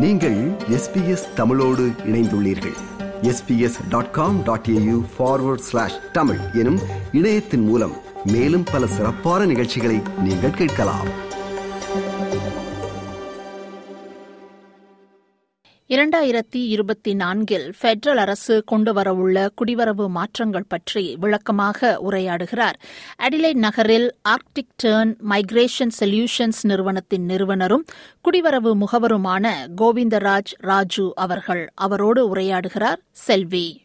நீங்கள் எஸ்பிஎஸ் தமிழோடு இணைந்துள்ளீர்கள். SBS dot com dot AU forward slash Tamil எனும் இணையத்தின் மூலம் மேலும் பல சிறப்பான நிகழ்ச்சிகளை நீங்கள் கேட்கலாம். இரண்டாயிரத்தி இருபத்தி நான்கில் பெடரல் அரசு கொண்டுவரவுள்ள குடிவரவு மாற்றங்கள் பற்றி விளக்கமாக உரையாடுகிறார். அடிலைட் நகரில் ஆர்க்டிக் டேர்ன் மைக்ரேஷன் சொல்யூஷன்ஸ் நிறுவனத்தின் நிறுவனரும் குடிவரவு முகவருமான கோவிந்தராஜ் ராஜு அவர்கள் அவரோடு உரையாடுகிறார் செல்வி.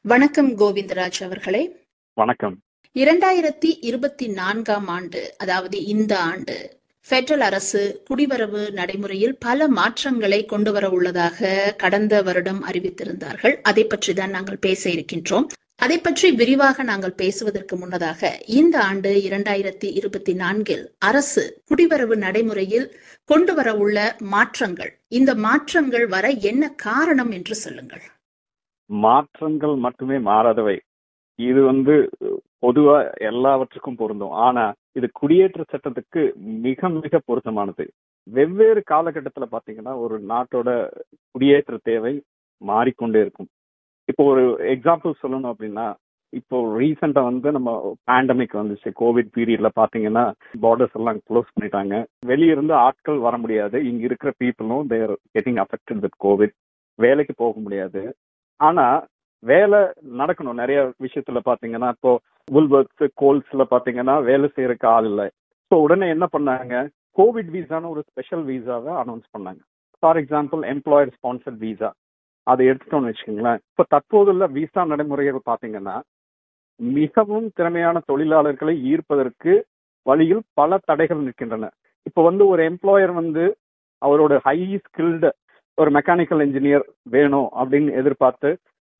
வணக்கம் கோவிந்தராஜ் அவர்களே. வணக்கம். இரண்டாயிரத்தி இருபத்தி நான்காம் ஆண்டு அதாவது இந்த ஆண்டு பெடரல் அரசு குடிவரவு நடைமுறையில் பல மாற்றங்களை கொண்டு வர உள்ளதாக கடந்த வருடம் அறிவித்திருந்தார்கள். அதை பற்றி தான் நாங்கள் பேச இருக்கின்றோம். அதை பற்றி விரிவாக நாங்கள் பேசுவதற்கு முன்னதாக இந்த ஆண்டு இரண்டாயிரத்தி இருபத்தி நான்கில் அரசு குடிவரவு நடைமுறையில் கொண்டு வர உள்ள மாற்றங்கள். இந்த மாற்றங்கள் வர என்ன காரணம் என்று சொல்லுங்கள். மாற்றங்கள் மட்டுமே மாறாதவை. இது வந்து பொதுவா எல்லாவற்றுக்கும் பொருந்தும். ஆனா இது குடியேற்ற சட்டத்துக்கு மிக மிக பொருத்தமானது. வெவ்வேறு காலகட்டத்தில் பார்த்தீங்கன்னா ஒரு நாட்டோட குடியேற்ற தேவை மாறிக்கொண்டே இருக்கும். இப்போ ஒரு எக்ஸாம்பிள் சொல்லணும் அப்படின்னா இப்போ ரீசெண்டா வந்து நம்ம பேண்டமிக் வந்துச்சு கோவிட் பீரியட்ல பாத்தீங்கன்னா பார்டர்ஸ் எல்லாம் க்ளோஸ் பண்ணிட்டாங்க. வெளியிருந்து ஆட்கள் வர முடியாது. இங்க இருக்கிற பீப்புளும் they're getting affected with Covid வேலைக்கு போக முடியாது. ஆனா வேலை நடக்கணும். நிறைய விஷயத்துல பாத்தீங்கன்னா இப்போ புல்வர்க்ஸ் கோல்ஸ்ல பாத்தீங்கன்னா வேலை செய்யறதுக்கு ஆள் இல்லை. ஸோ உடனே என்ன பண்ணாங்க? கோவிட் வீசான்னு ஒரு ஸ்பெஷல் விசாவை அனௌன்ஸ் பண்ணாங்க. For example employer sponsored visa அதை எடுத்துட்டோம்னு வச்சுக்கோங்களேன். இப்போ தற்போதுள்ள விசா நடைமுறைகள் பார்த்தீங்கன்னா மிகவும் திறமையான தொழிலாளர்களை ஈர்ப்பதற்கு வழியில் பல தடைகள் நிற்கின்றன. இப்போ வந்து ஒரு எம்ப்ளாயர் வந்து அவரோட ஹை ஸ்கில்டு ஒரு மெக்கானிக்கல் இன்ஜினியர் வேணும் அப்படின்னு எதிர்பார்த்து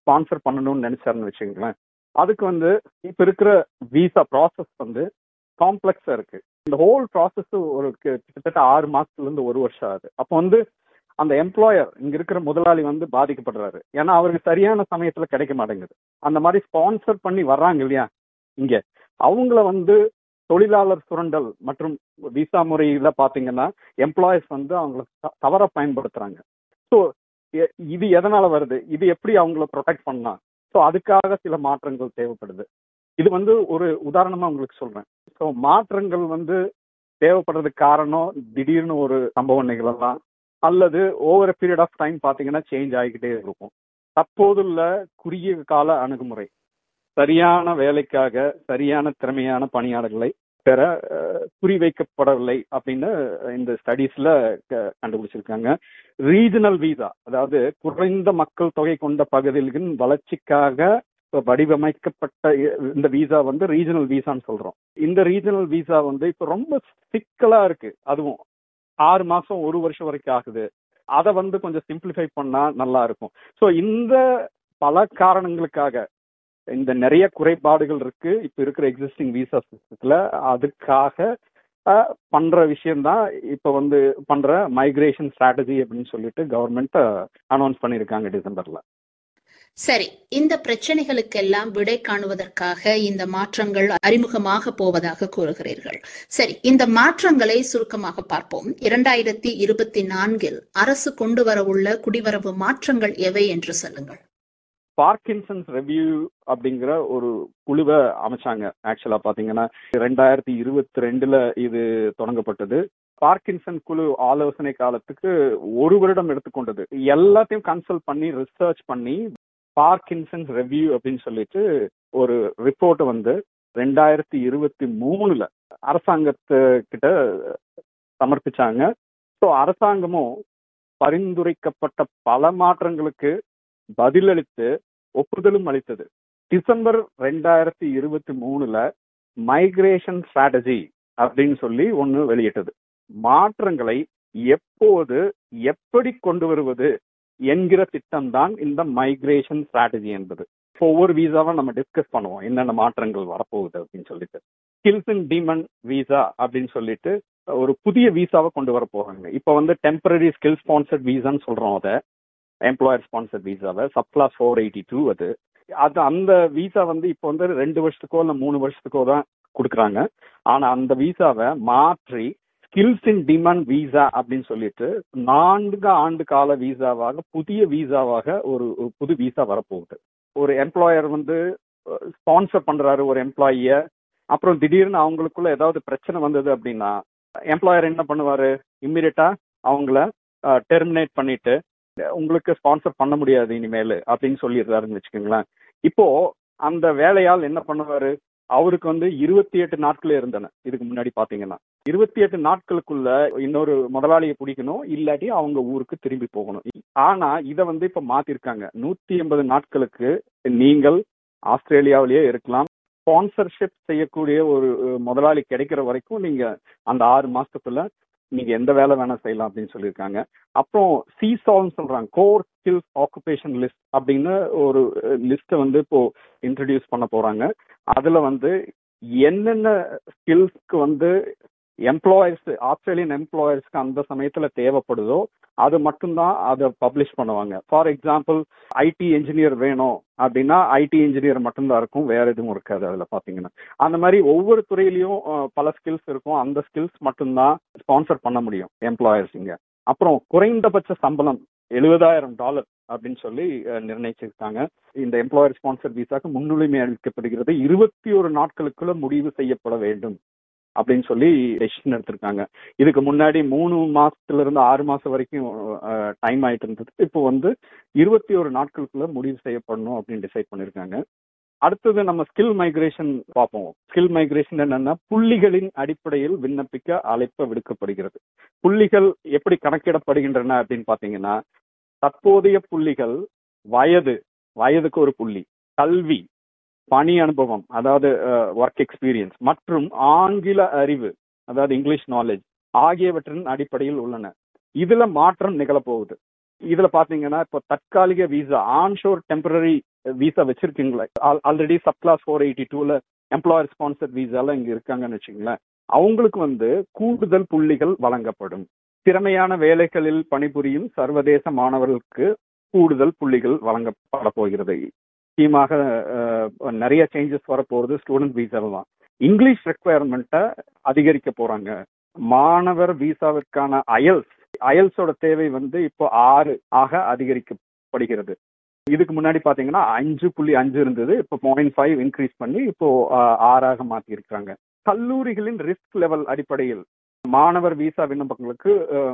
ஸ்பான்சர் பண்ணணும்னு நினைச்சாருன்னு வச்சுக்கோங்களேன். அதுக்கு வந்து இப்ப இருக்கிற விசா ப்ராசஸ் வந்து காம்ப்ளெக்ஸா இருக்கு. இந்த ஹோல் ப்ராசஸ் ஒரு கிட்டத்தட்ட ஆறு மாசத்துல இருந்து ஒரு வருஷம் ஆகுது. அப்போ வந்து அந்த எம்ப்ளாயர் இங்க இருக்கிற முதலாளி வந்து பாதிக்கப்படுறாரு. ஏன்னா அவருக்கு சரியான சமயத்துல கிடைக்க மாட்டேங்குது. அந்த மாதிரி ஸ்பான்சர் பண்ணி வர்றாங்க இல்லையா? இங்க. அவங்கள வந்து தொழிலாளர் சுரண்டல் மற்றும் விசா முறையில பாத்தீங்கன்னா எம்ப்ளாயர்ஸ் வந்து அவங்கள தவற பயன்படுத்துறாங்க. ஸோ இது எதனால வருது? இது எப்படி அவங்கள ப்ரொடெக்ட் பண்ணலாம்? ஸோ அதுக்காக சில மாற்றங்கள் தேவைப்படுது. இது வந்து ஒரு உதாரணமா உங்களுக்கு சொல்றேன். ஸோ மாற்றங்கள் வந்து தேவைப்படுறதுக்கு காரணம் திடீர்னு ஒரு சம்பவம் நிகழலாம். அல்லது ஓவர் பீரியட் ஆஃப் டைம் பார்த்தீங்கன்னா சேஞ்ச் ஆகிக்கிட்டே இருக்கும். தற்போதுள்ள குறுகிய கால அணுகுமுறை. சரியான வேலைக்காக சரியான திறமையான பணியாளர்களை பெற குறிவைக்கப்படவில்லை அப்படின்னு இந்த ஸ்டடீஸ்ல கண்டுபிடிச்சிருக்காங்க. ரீஜனல் வீசா அதாவது குறைந்த மக்கள் தொகை கொண்ட பகுதிகளின் வளர்ச்சிக்காக வடிவமைக்கப்பட்ட இந்த வீசா வந்து ரீஜனல் வீசான்னு சொல்றோம். இந்த ரீஜனல் வீசா வந்து இப்ப ரொம்ப சிக்கலா இருக்கு. அதுவும் ஆறு மாசம் ஒரு வருஷம் வரைக்கும் ஆகுது. அதை வந்து கொஞ்சம் சிம்பிளிஃபை பண்ணா நல்லா இருக்கும். ஸோ இந்த பல காரணங்களுக்காக இந்த நிறைய குறைபாடுகள் இருக்கு. இப்ப இருக்கிற எக்ஸிஸ்டிங் விசா சிஸ்டத்துல அதுக்காக பண்ற விஷயம்தான் இப்ப வந்து பண்ற மைக்ரேஷன் ஸ்ட்ராட்டஜி அப்படின்னு சொல்லிட்டு கவர்மெண்ட் அனௌன்ஸ் பண்ணிருக்காங்க டிசம்பர்ல. சரி. இந்த பிரச்சனைகளுக்கெல்லாம் விடை காணுவதற்காக இந்த மாற்றங்கள் அறிமுகமாக போவதாக கூறுகிறீர்கள். சரி இந்த மாற்றங்களை சுருக்கமாக பார்ப்போம். இரண்டாயிரத்தி இருபத்தி நான்கில் அரசு கொண்டு வரவுள்ள குடிவரவு மாற்றங்கள் எவை என்று சொல்லுங்கள். பார்க்கின்சன்ஸ் ரெவ்யூ அப்படிங்கிற ஒரு குழுவை அமைச்சாங்க. ஆக்சுவலா பாத்தீங்கன்னா ரெண்டாயிரத்தி இருபத்தி ரெண்டுல இது தொடங்கப்பட்டது. பார்க்கின்சன் குழு ஆலோசனை காலத்துக்கு ஒரு வருடம் எடுத்துக்கொண்டது. எல்லாத்தையும் கன்சல்ட் பண்ணி ரிசர்ச் பண்ணி பார்க்கின்சன்ஸ் ரெவ்யூ அப்படின்னு சொல்லிட்டு ஒரு ரிப்போர்ட் வந்து ரெண்டாயிரத்தி இருபத்தி மூணுல அரசாங்கத்துக்கிட்ட சமர்ப்பிச்சாங்க. ஸோ அரசாங்கமும் பரிந்துரைக்கப்பட்ட பல மாற்றங்களுக்கு பதிலளித்து ஒப்புதலும் அளித்தது. டிசம்பர் ரெண்டாயிரத்தி இருபத்தி மூணுல மைக்ரேஷன் ஸ்ட்ராட்டஜி அப்படின்னு சொல்லி ஒன்னு வெளியிட்டது. மாற்றங்களை எப்போது எப்படி கொண்டு வருவது என்கிற திட்டம் தான் இந்த மைக்ரேஷன் ஸ்ட்ராட்டஜி என்பது. ஒவ்வொரு வீசாவை நம்ம டிஸ்கஸ் பண்ணுவோம். என்னென்ன மாற்றங்கள் வரப்போகுது அப்படின்னு சொல்லிட்டு. ஸ்கில்ஸ் இன் டிமன் வீசா அப்படின்னு சொல்லிட்டு ஒரு புதிய வீசாவை கொண்டு வர போறாங்க. இப்போ வந்து டெம்பரரி ஸ்கில் ஸ்பான்சர்ட் வீசான்னு சொல்றோம் அதை. எம்ப்ளாயர் ஸ்பான்சர்ட் வீசாவை கிளாஸ் ஃபோர் எயிட்டி டூ அது. அது அந்த வீசா வந்து இப்போ வந்து ரெண்டு வருஷத்துக்கோ இல்லை மூணு வருஷத்துக்கோ தான் கொடுக்குறாங்க. ஆனால் அந்த வீசாவை மாற்றி ஸ்கில்ஸ் இன் டிமாண்ட் வீசா அப்படின்னு சொல்லிட்டு நான்கு ஆண்டு கால வீசாவாக புதிய வீசாவாக ஒரு புது வீசா வரப்போகுது. ஒரு எம்ப்ளாயர் வந்து ஸ்பான்சர் பண்றாரு ஒரு எம்ப்ளாயிய அப்புறம் திடீர்னு அவங்களுக்குள்ள ஏதாவது பிரச்சனை வந்தது அப்படின்னா எம்ப்ளாயர் என்ன பண்ணுவாரு? இம்மிடியட்டா அவங்கள டெர்மினேட் பண்ணிட்டு உங்களுக்கு ஸ்பான்சர் பண்ண முடியாது இனிமேல் அப்படின்னு சொல்லிடுறாருன்னு வச்சுக்கோங்களேன். இப்போ அந்த வேலையால் என்ன பண்ணுவாரு? அவருக்கு வந்து இருபத்தி எட்டு நாட்கள் இருந்தன இதுக்கு முன்னாடி பாத்தீங்கன்னா இருபத்தி எட்டு நாட்களுக்குள்ள இன்னொரு முதலாளியை பிடிக்கணும் இல்லாட்டி அவங்க ஊருக்கு திரும்பி போகணும். ஆனா இதை வந்து இப்ப மாத்திருக்காங்க. நூத்தி எண்பது நாட்களுக்கு நீங்கள் ஆஸ்திரேலியாவிலேயே இருக்கலாம். ஸ்பான்சர்ஷிப் செய்யக்கூடிய ஒரு முதலாளி கிடைக்கிற வரைக்கும் நீங்க அந்த ஆறு மாசத்துக்குள்ள நீங்க எந்த வேலை வேணா செய்யலாம் அப்படின்னு சொல்லியிருக்காங்க. அப்புறம் சிசால்னு சொல்றாங்க. கோர் ஸ்கில்ஸ் ஆக்குபேஷன் லிஸ்ட் அப்படின்னு ஒரு லிஸ்ட்டை வந்து இப்போ இன்ட்ரடியூஸ் பண்ண போறாங்க. அதுல வந்து என்னென்ன ஸ்கில்ஸ்க்கு வந்து எம்ப்ளாயர்ஸ் ஆஸ்திரேலியன் எம்ப்ளாயர்ஸ்க்கு அந்த சமயத்துல தேவைப்படுதோ அது மட்டும்தான் அதை பப்ளிஷ் பண்ணுவாங்க. ஃபார் எக்ஸாம்பிள் ஐடி என்ஜினியர் வேணும் அப்படின்னா ஐடி இன்ஜினியர் மட்டும்தான் இருக்கும் வேற எதுவும் இருக்காது அதில் பார்த்தீங்கன்னா அந்த மாதிரி ஒவ்வொரு துறையிலையும் பல ஸ்கில்ஸ் இருக்கும். அந்த ஸ்கில்ஸ் மட்டும்தான் ஸ்பான்சர் பண்ண முடியும் எம்ப்ளாயர்ஸ் இங்கே. அப்புறம் குறைந்தபட்ச சம்பளம் எழுபதாயிரம் டாலர் அப்படின்னு சொல்லி நிர்ணயிச்சிருக்காங்க. இந்த எம்ப்ளாயர் ஸ்பான்சர் விசாக்கு முன்னுரிமை அளிக்கப்படுகிறது இருபத்தி ஒரு நாட்களுக்குள்ள முடிவு செய்யப்பட வேண்டும். அப்படின்னு சொல்லி டெசிஷன் எடுத்திருக்காங்க. இதுக்கு முன்னாடி மூணு மாசத்துல இருந்து ஆறு மாசம் வரைக்கும் டைம் ஆயிட்டு இருந்தது. இப்போ வந்து இருபத்தி ஒரு நாட்களுக்குள்ள முடிவு செய்யப்படணும் அப்படின்னு டிசைட் பண்ணிருக்காங்க. அடுத்தது நம்ம ஸ்கில் மைக்ரேஷன் பார்ப்போம். ஸ்கில் மைக்ரேஷன் என்னன்னா புள்ளிகளின் அடிப்படையில் விண்ணப்பிக்க அழைப்பு விடுக்கப்படுகிறது. புள்ளிகள் எப்படி கணக்கிடப்படுகின்றன அப்படின்னு பாத்தீங்கன்னா தற்போதைய புள்ளிகள் வயது வயதுக்கு ஒரு புள்ளி கல்வி பணி அனுபவம் அதாவது ஒர்க் எக்ஸ்பீரியன்ஸ் மற்றும் ஆங்கில அறிவு அதாவது இங்கிலீஷ் நாலேஜ் ஆகியவற்றின் அடிப்படையில் உள்ளன. இதுல மாற்றம் நிகழப்போகுது. இதுல பாத்தீங்கன்னா இப்போ தற்காலிக விசா ஆன்ஷோர் டெம்பரரி விசா வச்சிருக்கீங்களா already sub clause four eighty டூல எம்ப்ளாயர் ஸ்பான்சர் விசால இங்க இருக்காங்கன்னு வச்சுங்களேன் அவங்களுக்கு வந்து கூடுதல் புள்ளிகள் வழங்கப்படும். திறமையான வேலைகளில் பணிபுரியும் சர்வதேச மாணவர்களுக்கு கூடுதல் புள்ளிகள் வழங்கப்பட போகிறது. முக்கியமாக நிறைய சேஞ்சஸ் வரப்போகிறது ஸ்டூடெண்ட் வீசாவில் தான். இங்கிலீஷ் ரெக்குவயர்மெண்ட்டை அதிகரிக்க போறாங்க. மாணவர் விசாவிற்கான அயல்ஸ் அயல்ஸோட தேவை வந்து இப்போ ஆறு ஆக அதிகரிக்கப்படுகிறது. இதுக்கு முன்னாடி பாத்தீங்கன்னா அஞ்சு புள்ளி அஞ்சு இருந்தது இப்போ பாயிண்ட் ஃபைவ் இன்க்ரீஸ் பண்ணி இப்போ ஆறாக மாத்தி கல்லூரிகளின் ரிஸ்க் லெவல் அடிப்படையில் மாணவர் விசா விண்ணப்பங்களுக்கு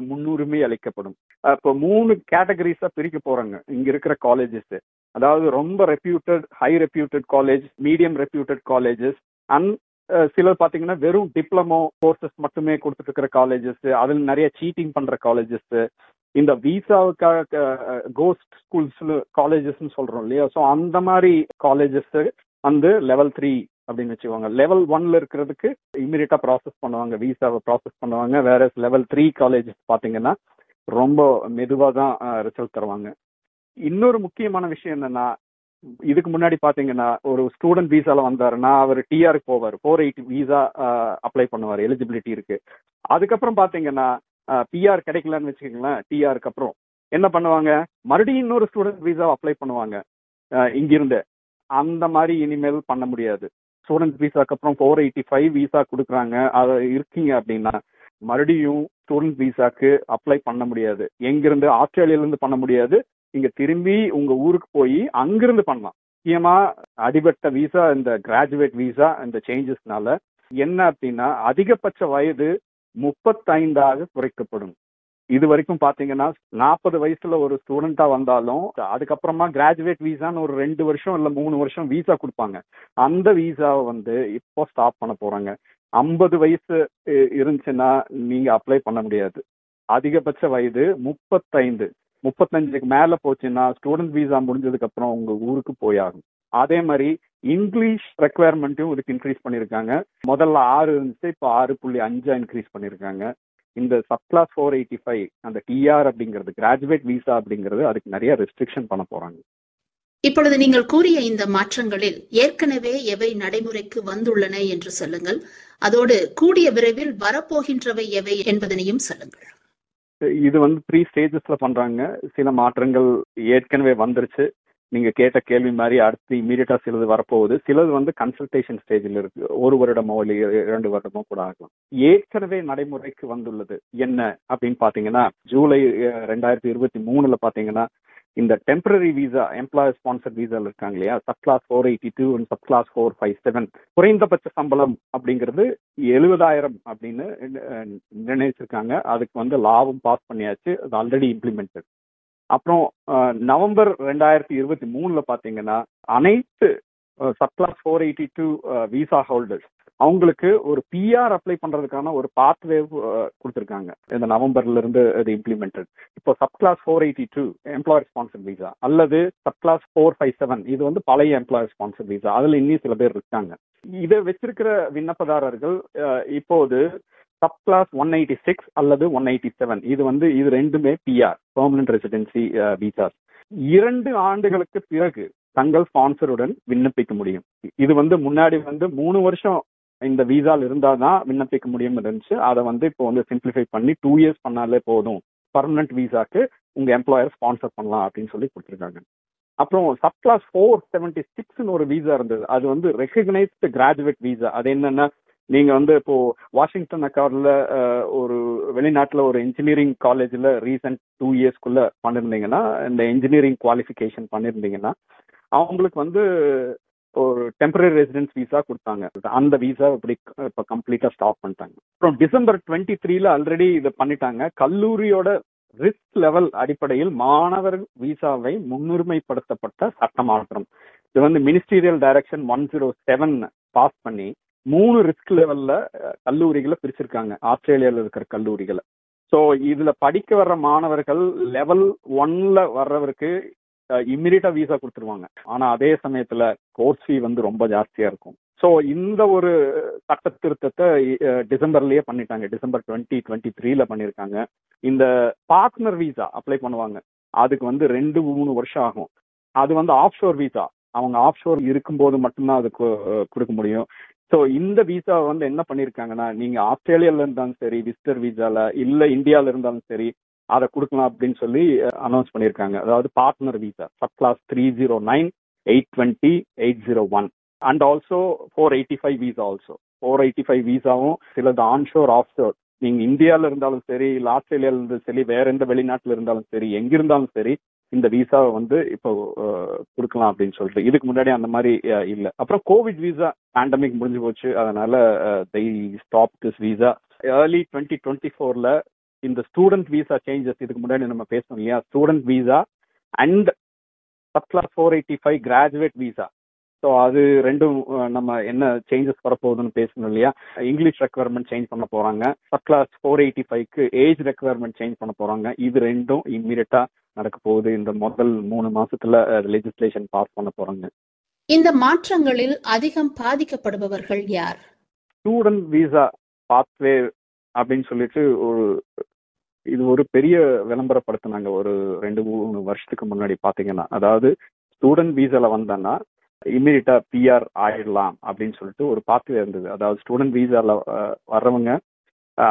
முன்னுரிமை அளிக்கப்படும். இப்போ மூணு கேட்டகரிஸா பிரிக்க போறாங்க. இங்க இருக்கிற காலேஜஸ் அதாவது ரொம்ப reputed high reputed college medium reputed colleges and சிலர் பார்த்தீங்கன்னா வெறும் டிப்ளமோ கோர்சஸ் மட்டுமே கொடுத்துட்டு இருக்கிற காலேஜஸ் அதில் நிறைய சீட்டிங் பண்ற காலேஜஸ் இந்த விசாவுக்காக கோஸ்ட் ஸ்கூல்ஸ் காலேஜஸ்ன்னு சொல்றோம் இல்லையா? ஸோ அந்த மாதிரி காலேஜஸ் வந்து லெவல் த்ரீ அப்படின்னு வச்சுக்கோங்க. லெவல் ஒன்ல இருக்கிறதுக்கு இமீடியட்டா ப்ராசஸ் பண்ணுவாங்க விசாவை ப்ராசஸ் பண்ணுவாங்க. வேற லெவல் த்ரீ காலேஜஸ் பார்த்தீங்கன்னா ரொம்ப மெதுவாக தான் uh, ரிசல்ட் தருவாங்க. இன்னொரு முக்கியமான விஷயம் என்னன்னா இதுக்கு முன்னாடி பாத்தீங்கன்னா ஒரு ஸ்டூடெண்ட் விசால வந்தாருன்னா அவர் டிஆருக்கு போவார். ஃபோர் எயிட்டி விசா அப்ளை பண்ணுவார். எலிஜிபிலிட்டி இருக்கு. அதுக்கப்புறம் பாத்தீங்கன்னா பிஆர் கிடைக்கலன்னு வச்சுக்கோங்களேன் டிஆருக்கு அப்புறம். என்ன பண்ணுவாங்க? மறுபடியும் இன்னொரு ஸ்டூடெண்ட் விசா அப்ளை பண்ணுவாங்க. இங்கிருந்து. அந்த மாதிரி இனிமேல் பண்ண முடியாது. ஸ்டூடெண்ட் விசாக்கு அப்புறம் ஃபோர் எயிட்டி ஃபைவ் விசா கொடுக்குறாங்க. அது இருக்கீங்க அப்படின்னா மறுபடியும் ஸ்டூடெண்ட் விசாக்கு அப்ளை பண்ண முடியாது. எங்கிருந்து? ஆஸ்திரேலியால இருந்து பண்ண முடியாது. இங்க திரும்பி உங்க ஊருக்கு போய் அங்கிருந்து பண்ணலாம். முக்கியமா அடிபட்ட விசா இந்த கிராஜுவேட் விசா இந்த சேஞ்சஸ்னால என்ன அப்படின்னா அதிகபட்ச வயது முப்பத்தைந்தாக குறைக்கப்படும். இது வரைக்கும் பாத்தீங்கன்னா நாற்பது வயசுல ஒரு ஸ்டூடெண்டா வந்தாலும் அதுக்கப்புறமா கிராஜுவேட் விசான்னு ஒரு ரெண்டு வருஷம் இல்ல மூணு வருஷம் விசா கொடுப்பாங்க. அந்த விசாவை வந்து இப்போ ஸ்டாப் பண்ண போறாங்க. ஐம்பது வயசு இருந்துச்சுன்னா நீங்க அப்ளை பண்ண முடியாது. அதிகபட்ச வயது முப்பத்தைந்து. முப்பத்தஞ்சுக்கு மேல போச்சுன்னா ஸ்டூடெண்ட் விசா முடிஞ்சதுக்கு அப்புறம் உங்க ஊருக்கு போயாகும். அதே மாதிரி இங்கிலீஷ் ரெக்குவயர்மெண்ட்டும் இதுக்கு இன்க்ரீஸ் பண்ணியிருக்காங்க முதல்ல ஆறு இருந்துச்சு இப்போ ஆறு புள்ளி அஞ்சா இன்க்ரீஸ் பண்ணியிருக்காங்க இந்த sub clause four eighty five அந்த டிஆர் அப்படிங்கிறது கிராஜுவேட் விசா அப்படிங்கிறது அதுக்கு நிறைய ரெஸ்ட்ரிக்ஷன் பண்ண போறாங்க. இப்பொழுது நீங்கள் கூறிய இந்த மாற்றங்களில் ஏற்கனவே எவை நடைமுறைக்கு வந்துள்ளன என்று சொல்லுங்கள். அதோடு கூடிய விரைவில் வரப்போகின்றவை எவை என்பதனையும் சொல்லுங்கள். இது வந்து த்ரீ ஸ்டேஜஸ்ல பண்றாங்க. சில மாற்றங்கள் ஏற்கனவே வந்துருச்சு. நீங்க கேட்ட கேள்வி மாதிரி அடுத்து இமீடியட்டா சிலது வரப்போகுது. சிலது வந்து கன்சல்டேஷன் ஸ்டேஜில் இருக்கு. ஒரு வருடமோ இல்லை இரண்டு வருடமோ கூட ஆகலாம். ஏற்கனவே நடைமுறைக்கு வந்துள்ளது என்ன அப்படின்னு பாத்தீங்கன்னா ஜூலை ரெண்டாயிரத்தி இருபத்தி மூணுல பாத்தீங்கன்னா இந்த டெம்பரரி விசா எம்ப்ளாயர் ஸ்பான்சர் விசால இருக்காங்க இல்லையா? Subclass four eighty two and subclass four five seven குறைந்தபட்ச சம்பளம் அப்படிங்கிறது எழுபதாயிரம் அப்படின்னு நிர்ணயிச்சிருக்காங்க. அதுக்கு வந்து லாவும் பாஸ் பண்ணியாச்சு. அது ஆல்ரெடி இம்ப்ளிமெண்டட் அப்புறம் நவம்பர் ரெண்டாயிரத்தி இருபத்தி மூணுல பாத்தீங்கன்னா அனைத்து subclass four eighty two visa holders அவங்களுக்கு ஒரு பிஆர் அப்ளை பண்றதுக்கான ஒரு பாத்வே கொடுத்துருக்காங்க. இந்த நவம்பர்ல இருந்து இது இம்ப்ளிமெண்டட் இப்போ subclass four eighty two employer sponsor visa அல்லது sub clause four five seven இது வந்து பழைய எம்ப்ளாயர் ஸ்பான்சர் விசா அதுல இன்னும் சில பேர் இருக்காங்க. இதை வச்சிருக்கிற விண்ணப்பதாரர்கள் இப்போது sub clause one eighty six அல்லது ஒன் எயிட்டி செவன் இது வந்து இது ரெண்டுமே பிஆர் பெர்மனன்ட் ரெசிடென்சி விசாஸ் இரண்டு ஆண்டுகளுக்கு பிறகு தங்கள் ஸ்பான்சருடன் விண்ணப்பிக்க முடியும். இது வந்து முன்னாடி வந்து மூணு வருஷம் இந்த விசால் இருந்தால் தான் விண்ணப்பிக்க முடியும் இருந்துச்சு. அதை வந்து இப்போ வந்து சிம்பிளிஃபை பண்ணி டூ இயர்ஸ் பண்ணாலே போதும். பர்மனன்ட் விசாக்கு உங்க எம்ப்ளாயர் ஸ்பான்சர் பண்ணலாம் அப்படின்னு சொல்லி கொடுத்துருக்காங்க. அப்புறம் சப் கிளாஸ் ஃபோர் செவன்டி சிக்ஸ்னு ஒரு விசா இருந்தது. அது வந்து ரெகக்னைஸ்டு கிராஜுவேட் விசா அது என்னன்னா நீங்க வந்து இப்போ வாஷிங்டன் அக்கார்ட்ல ஒரு வெளிநாட்டுல ஒரு இன்ஜினியரிங் காலேஜ்ல ரீசெண்ட் டூ இயர்ஸ்க்குள்ள பண்ணிருந்தீங்கன்னா இந்த இன்ஜினியரிங் குவாலிஃபிகேஷன் பண்ணிருந்தீங்கன்னா அவங்களுக்கு வந்து ஒரு டெம்பரரி ரெசிடென்ஸ் விசா கொடுத்தாங்க. அந்த விசா இப்படி இப்போ கம்ப்ளீட்டா ஸ்டாப் பண்ணிட்டாங்க. அப்புறம் டிசம்பர் டுவெண்ட்டி த்ரீல ஆல்ரெடி இதை பண்ணிட்டாங்க. கல்லூரியோட ரிஸ்க் லெவல் அடிப்படையில் மாணவர் விசாவை முன்னுரிமைப்படுத்தப்பட்ட சட்ட மாற்றம் இது வந்து ministerial direction one zero seven pass பண்ணி மூணு ரிஸ்க் லெவல்ல கல்லூரிகளை பிரிச்சிருக்காங்க. ஆஸ்திரேலியாவில் இருக்கிற கல்லூரிகளை. ஸோ இதுல படிக்க வர்ற மாணவர்கள் லெவல் ஒன்ல வர்றவருக்கு இம்மிடியா விசா கொடுத்துருவாங்க. ஆனா அதே சமயத்துல கோர்ஸ் ஃபீ வந்து ரொம்ப ஜாஸ்தியா இருக்கும். ஸோ இந்த ஒரு சட்ட திருத்தத்தை டிசம்பர்லயே பண்ணிட்டாங்க. டிசம்பர் டுவெண்ட்டி டுவெண்ட்டி த்ரீல பண்ணியிருக்காங்க இந்த பார்ட்னர் விசா அப்ளை பண்ணுவாங்க. அதுக்கு வந்து ரெண்டு மூணு வருஷம் ஆகும். அது வந்து ஆஃப் ஷோர் விசா அவங்க ஆஃப் ஷோர் இருக்கும்போது மட்டும்தான் அதுக்கு கொடுக்க முடியும். ஸோ இந்த விசா வந்து என்ன பண்ணிருக்காங்கன்னா நீங்க ஆஸ்திரேலியால இருந்தாலும் சரி விசிட்டர் விசால இல்ல இந்தியால இருந்தாலும் சரி அதை கொடுக்கலாம் அப்படின்னு சொல்லி அனௌன்ஸ் பண்ணியிருக்காங்க. அதாவது partner visa subclass three zero nine eight twenty eight zero one and also four eighty five visa also four eighty five விசாவும் சிலது ஆன்ஷோர் ஆஃப் ஷோர் நீங்க இந்தியாவில் இருந்தாலும் சரி இல்லை ஆஸ்திரேலியாவில் இருந்தாலும் சரி வேற எந்த வெளிநாட்டில் இருந்தாலும் சரி எங்கிருந்தாலும் சரி இந்த விசாவை வந்து இப்போ கொடுக்கலாம் அப்படின்னு சொல்லிட்டு. இதுக்கு முன்னாடி அந்த மாதிரி இல்லை. அப்புறம் கோவிட் விசா பேண்டமிக் முடிஞ்சு போச்சு. அதனால they stop this visa early twenty twenty ஃபோர்ல இந்த ஸ்டூடெண்ட் விசா சேஞ்சஸ் இதுக்கு முன்னாடி நம்ம பேசணும் இல்லையா? Student visa and subclass four eighty five graduate visa so அது ரெண்டும் நம்ம என்ன சேஞ்சஸ் வரப்போகுதுன்னு பேசணும் இல்லையா? இங்கிலீஷ் ரெக்குவயர்மெண்ட் சேஞ்ச் பண்ண போறாங்க. சப் கிளாஸ் ஃபோர் எயிட்டி ஃபைவ்க்கு ஏஜ் ரெக்குவயர்மெண்ட் சேஞ்ச் பண்ண போறாங்க. இது ரெண்டும் இம்மீடியட்டா நடக்க போகுது. இந்த முதல் மூணு மாசத்துல லெஜிஸ்லேஷன் பாஸ் பண்ண போறாங்க. இந்த மாற்றங்களில் அதிகம் பாதிக்கப்படுபவர்கள் யார்? ஸ்டூடெண்ட் விசா பாத்வே அப்படின்னு சொல்லிட்டு ஒரு இது ஒரு பெரிய விளம்பரப்படுத்தினாங்க ஒரு ரெண்டு மூணு வருஷத்துக்கு முன்னாடி பாத்தீங்கன்னா. அதாவது ஸ்டூடெண்ட் வீசால வந்தேன்னா இமீடியட்டா பிஆர் ஆயிடலாம் அப்படின்னு சொல்லிட்டு ஒரு பாத்வே இருந்தது. அதாவது ஸ்டூடெண்ட் வீசால வர்றவங்க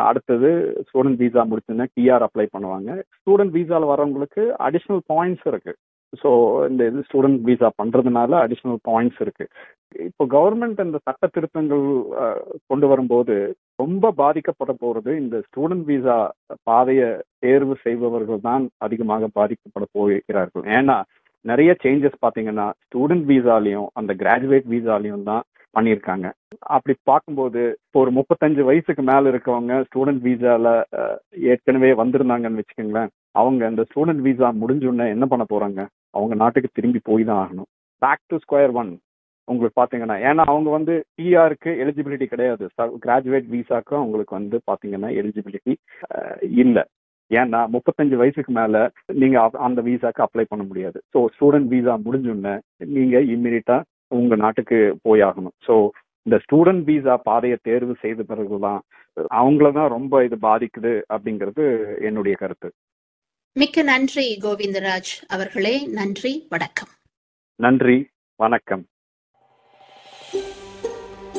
அடுத்தது ஸ்டூடெண்ட் வீசா முடிச்சுன்னா டிஆர் அப்ளை பண்ணுவாங்க. ஸ்டூடெண்ட் வீசால வர்றவங்களுக்கு அடிஷ்னல் பாயிண்ட்ஸ் இருக்கு. ஸோ இந்த இது ஸ்டூடெண்ட் வீசா பண்றதுனால அடிஷ்னல் பாயிண்ட்ஸ் இருக்கு. இப்போ கவர்மெண்ட் இந்த சட்ட திருத்தங்கள் கொண்டு வரும்போது ரொம்ப பாதிக்கப்பட போறது இந்த ஸ்டூடெண்ட் விசா பாதையை தேர்வு செய்பவர்கள் தான் அதிகமாக பாதிக்கப்பட போகிறார்கள். ஏன்னா நிறைய சேஞ்சஸ் பார்த்தீங்கன்னா ஸ்டூடெண்ட் விசாலையும் அந்த கிராஜுவேட் விசாலையும் தான் பண்ணியிருக்காங்க. அப்படி பார்க்கும்போது இப்போ ஒரு முப்பத்தஞ்சு வயசுக்கு மேல இருக்கவங்க ஸ்டூடெண்ட் விசால ஏற்கனவே வந்திருந்தாங்கன்னு வச்சுக்கோங்களேன் அவங்க அந்த ஸ்டூடெண்ட் விசா முடிஞ்சுடனே என்ன பண்ண போறாங்க? அவங்க நாட்டுக்கு திரும்பி போய் தான் ஆகணும். பேக் டு ஸ்கொயர் ஒன் உங்களுக்கு பாத்தீங்கன்னா ஏன்னா அவங்க வந்து டிஆருக்கு எலிஜிபிலிட்டி கிடையாது. கிராஜுவேட் விசாக்கு அவங்களுக்கு வந்து பாத்தீங்கன்னா எலிஜிபிலிட்டி இல்லை. ஏன்னா முப்பத்தஞ்சு வயசுக்கு மேல நீங்க அந்த விசாக்கு அப்ளை பண்ண முடியாது. ஸோ ஸ்டூடெண்ட் விசா முடிஞ்சோடனே நீங்க இம்மிடியட்டா உங்க நாட்டுக்கு போயாகணும் ஸோ இந்த ஸ்டூடெண்ட் விசா பாதையை தேர்வு செய்த பிறகுதான் அவங்கள தான் ரொம்ப இது பாதிக்குது அப்படிங்கிறது என்னுடைய கருத்து. மிக்க நன்றி கோவிந்தராஜ் அவர்களே. நன்றி வணக்கம். நன்றி வணக்கம்.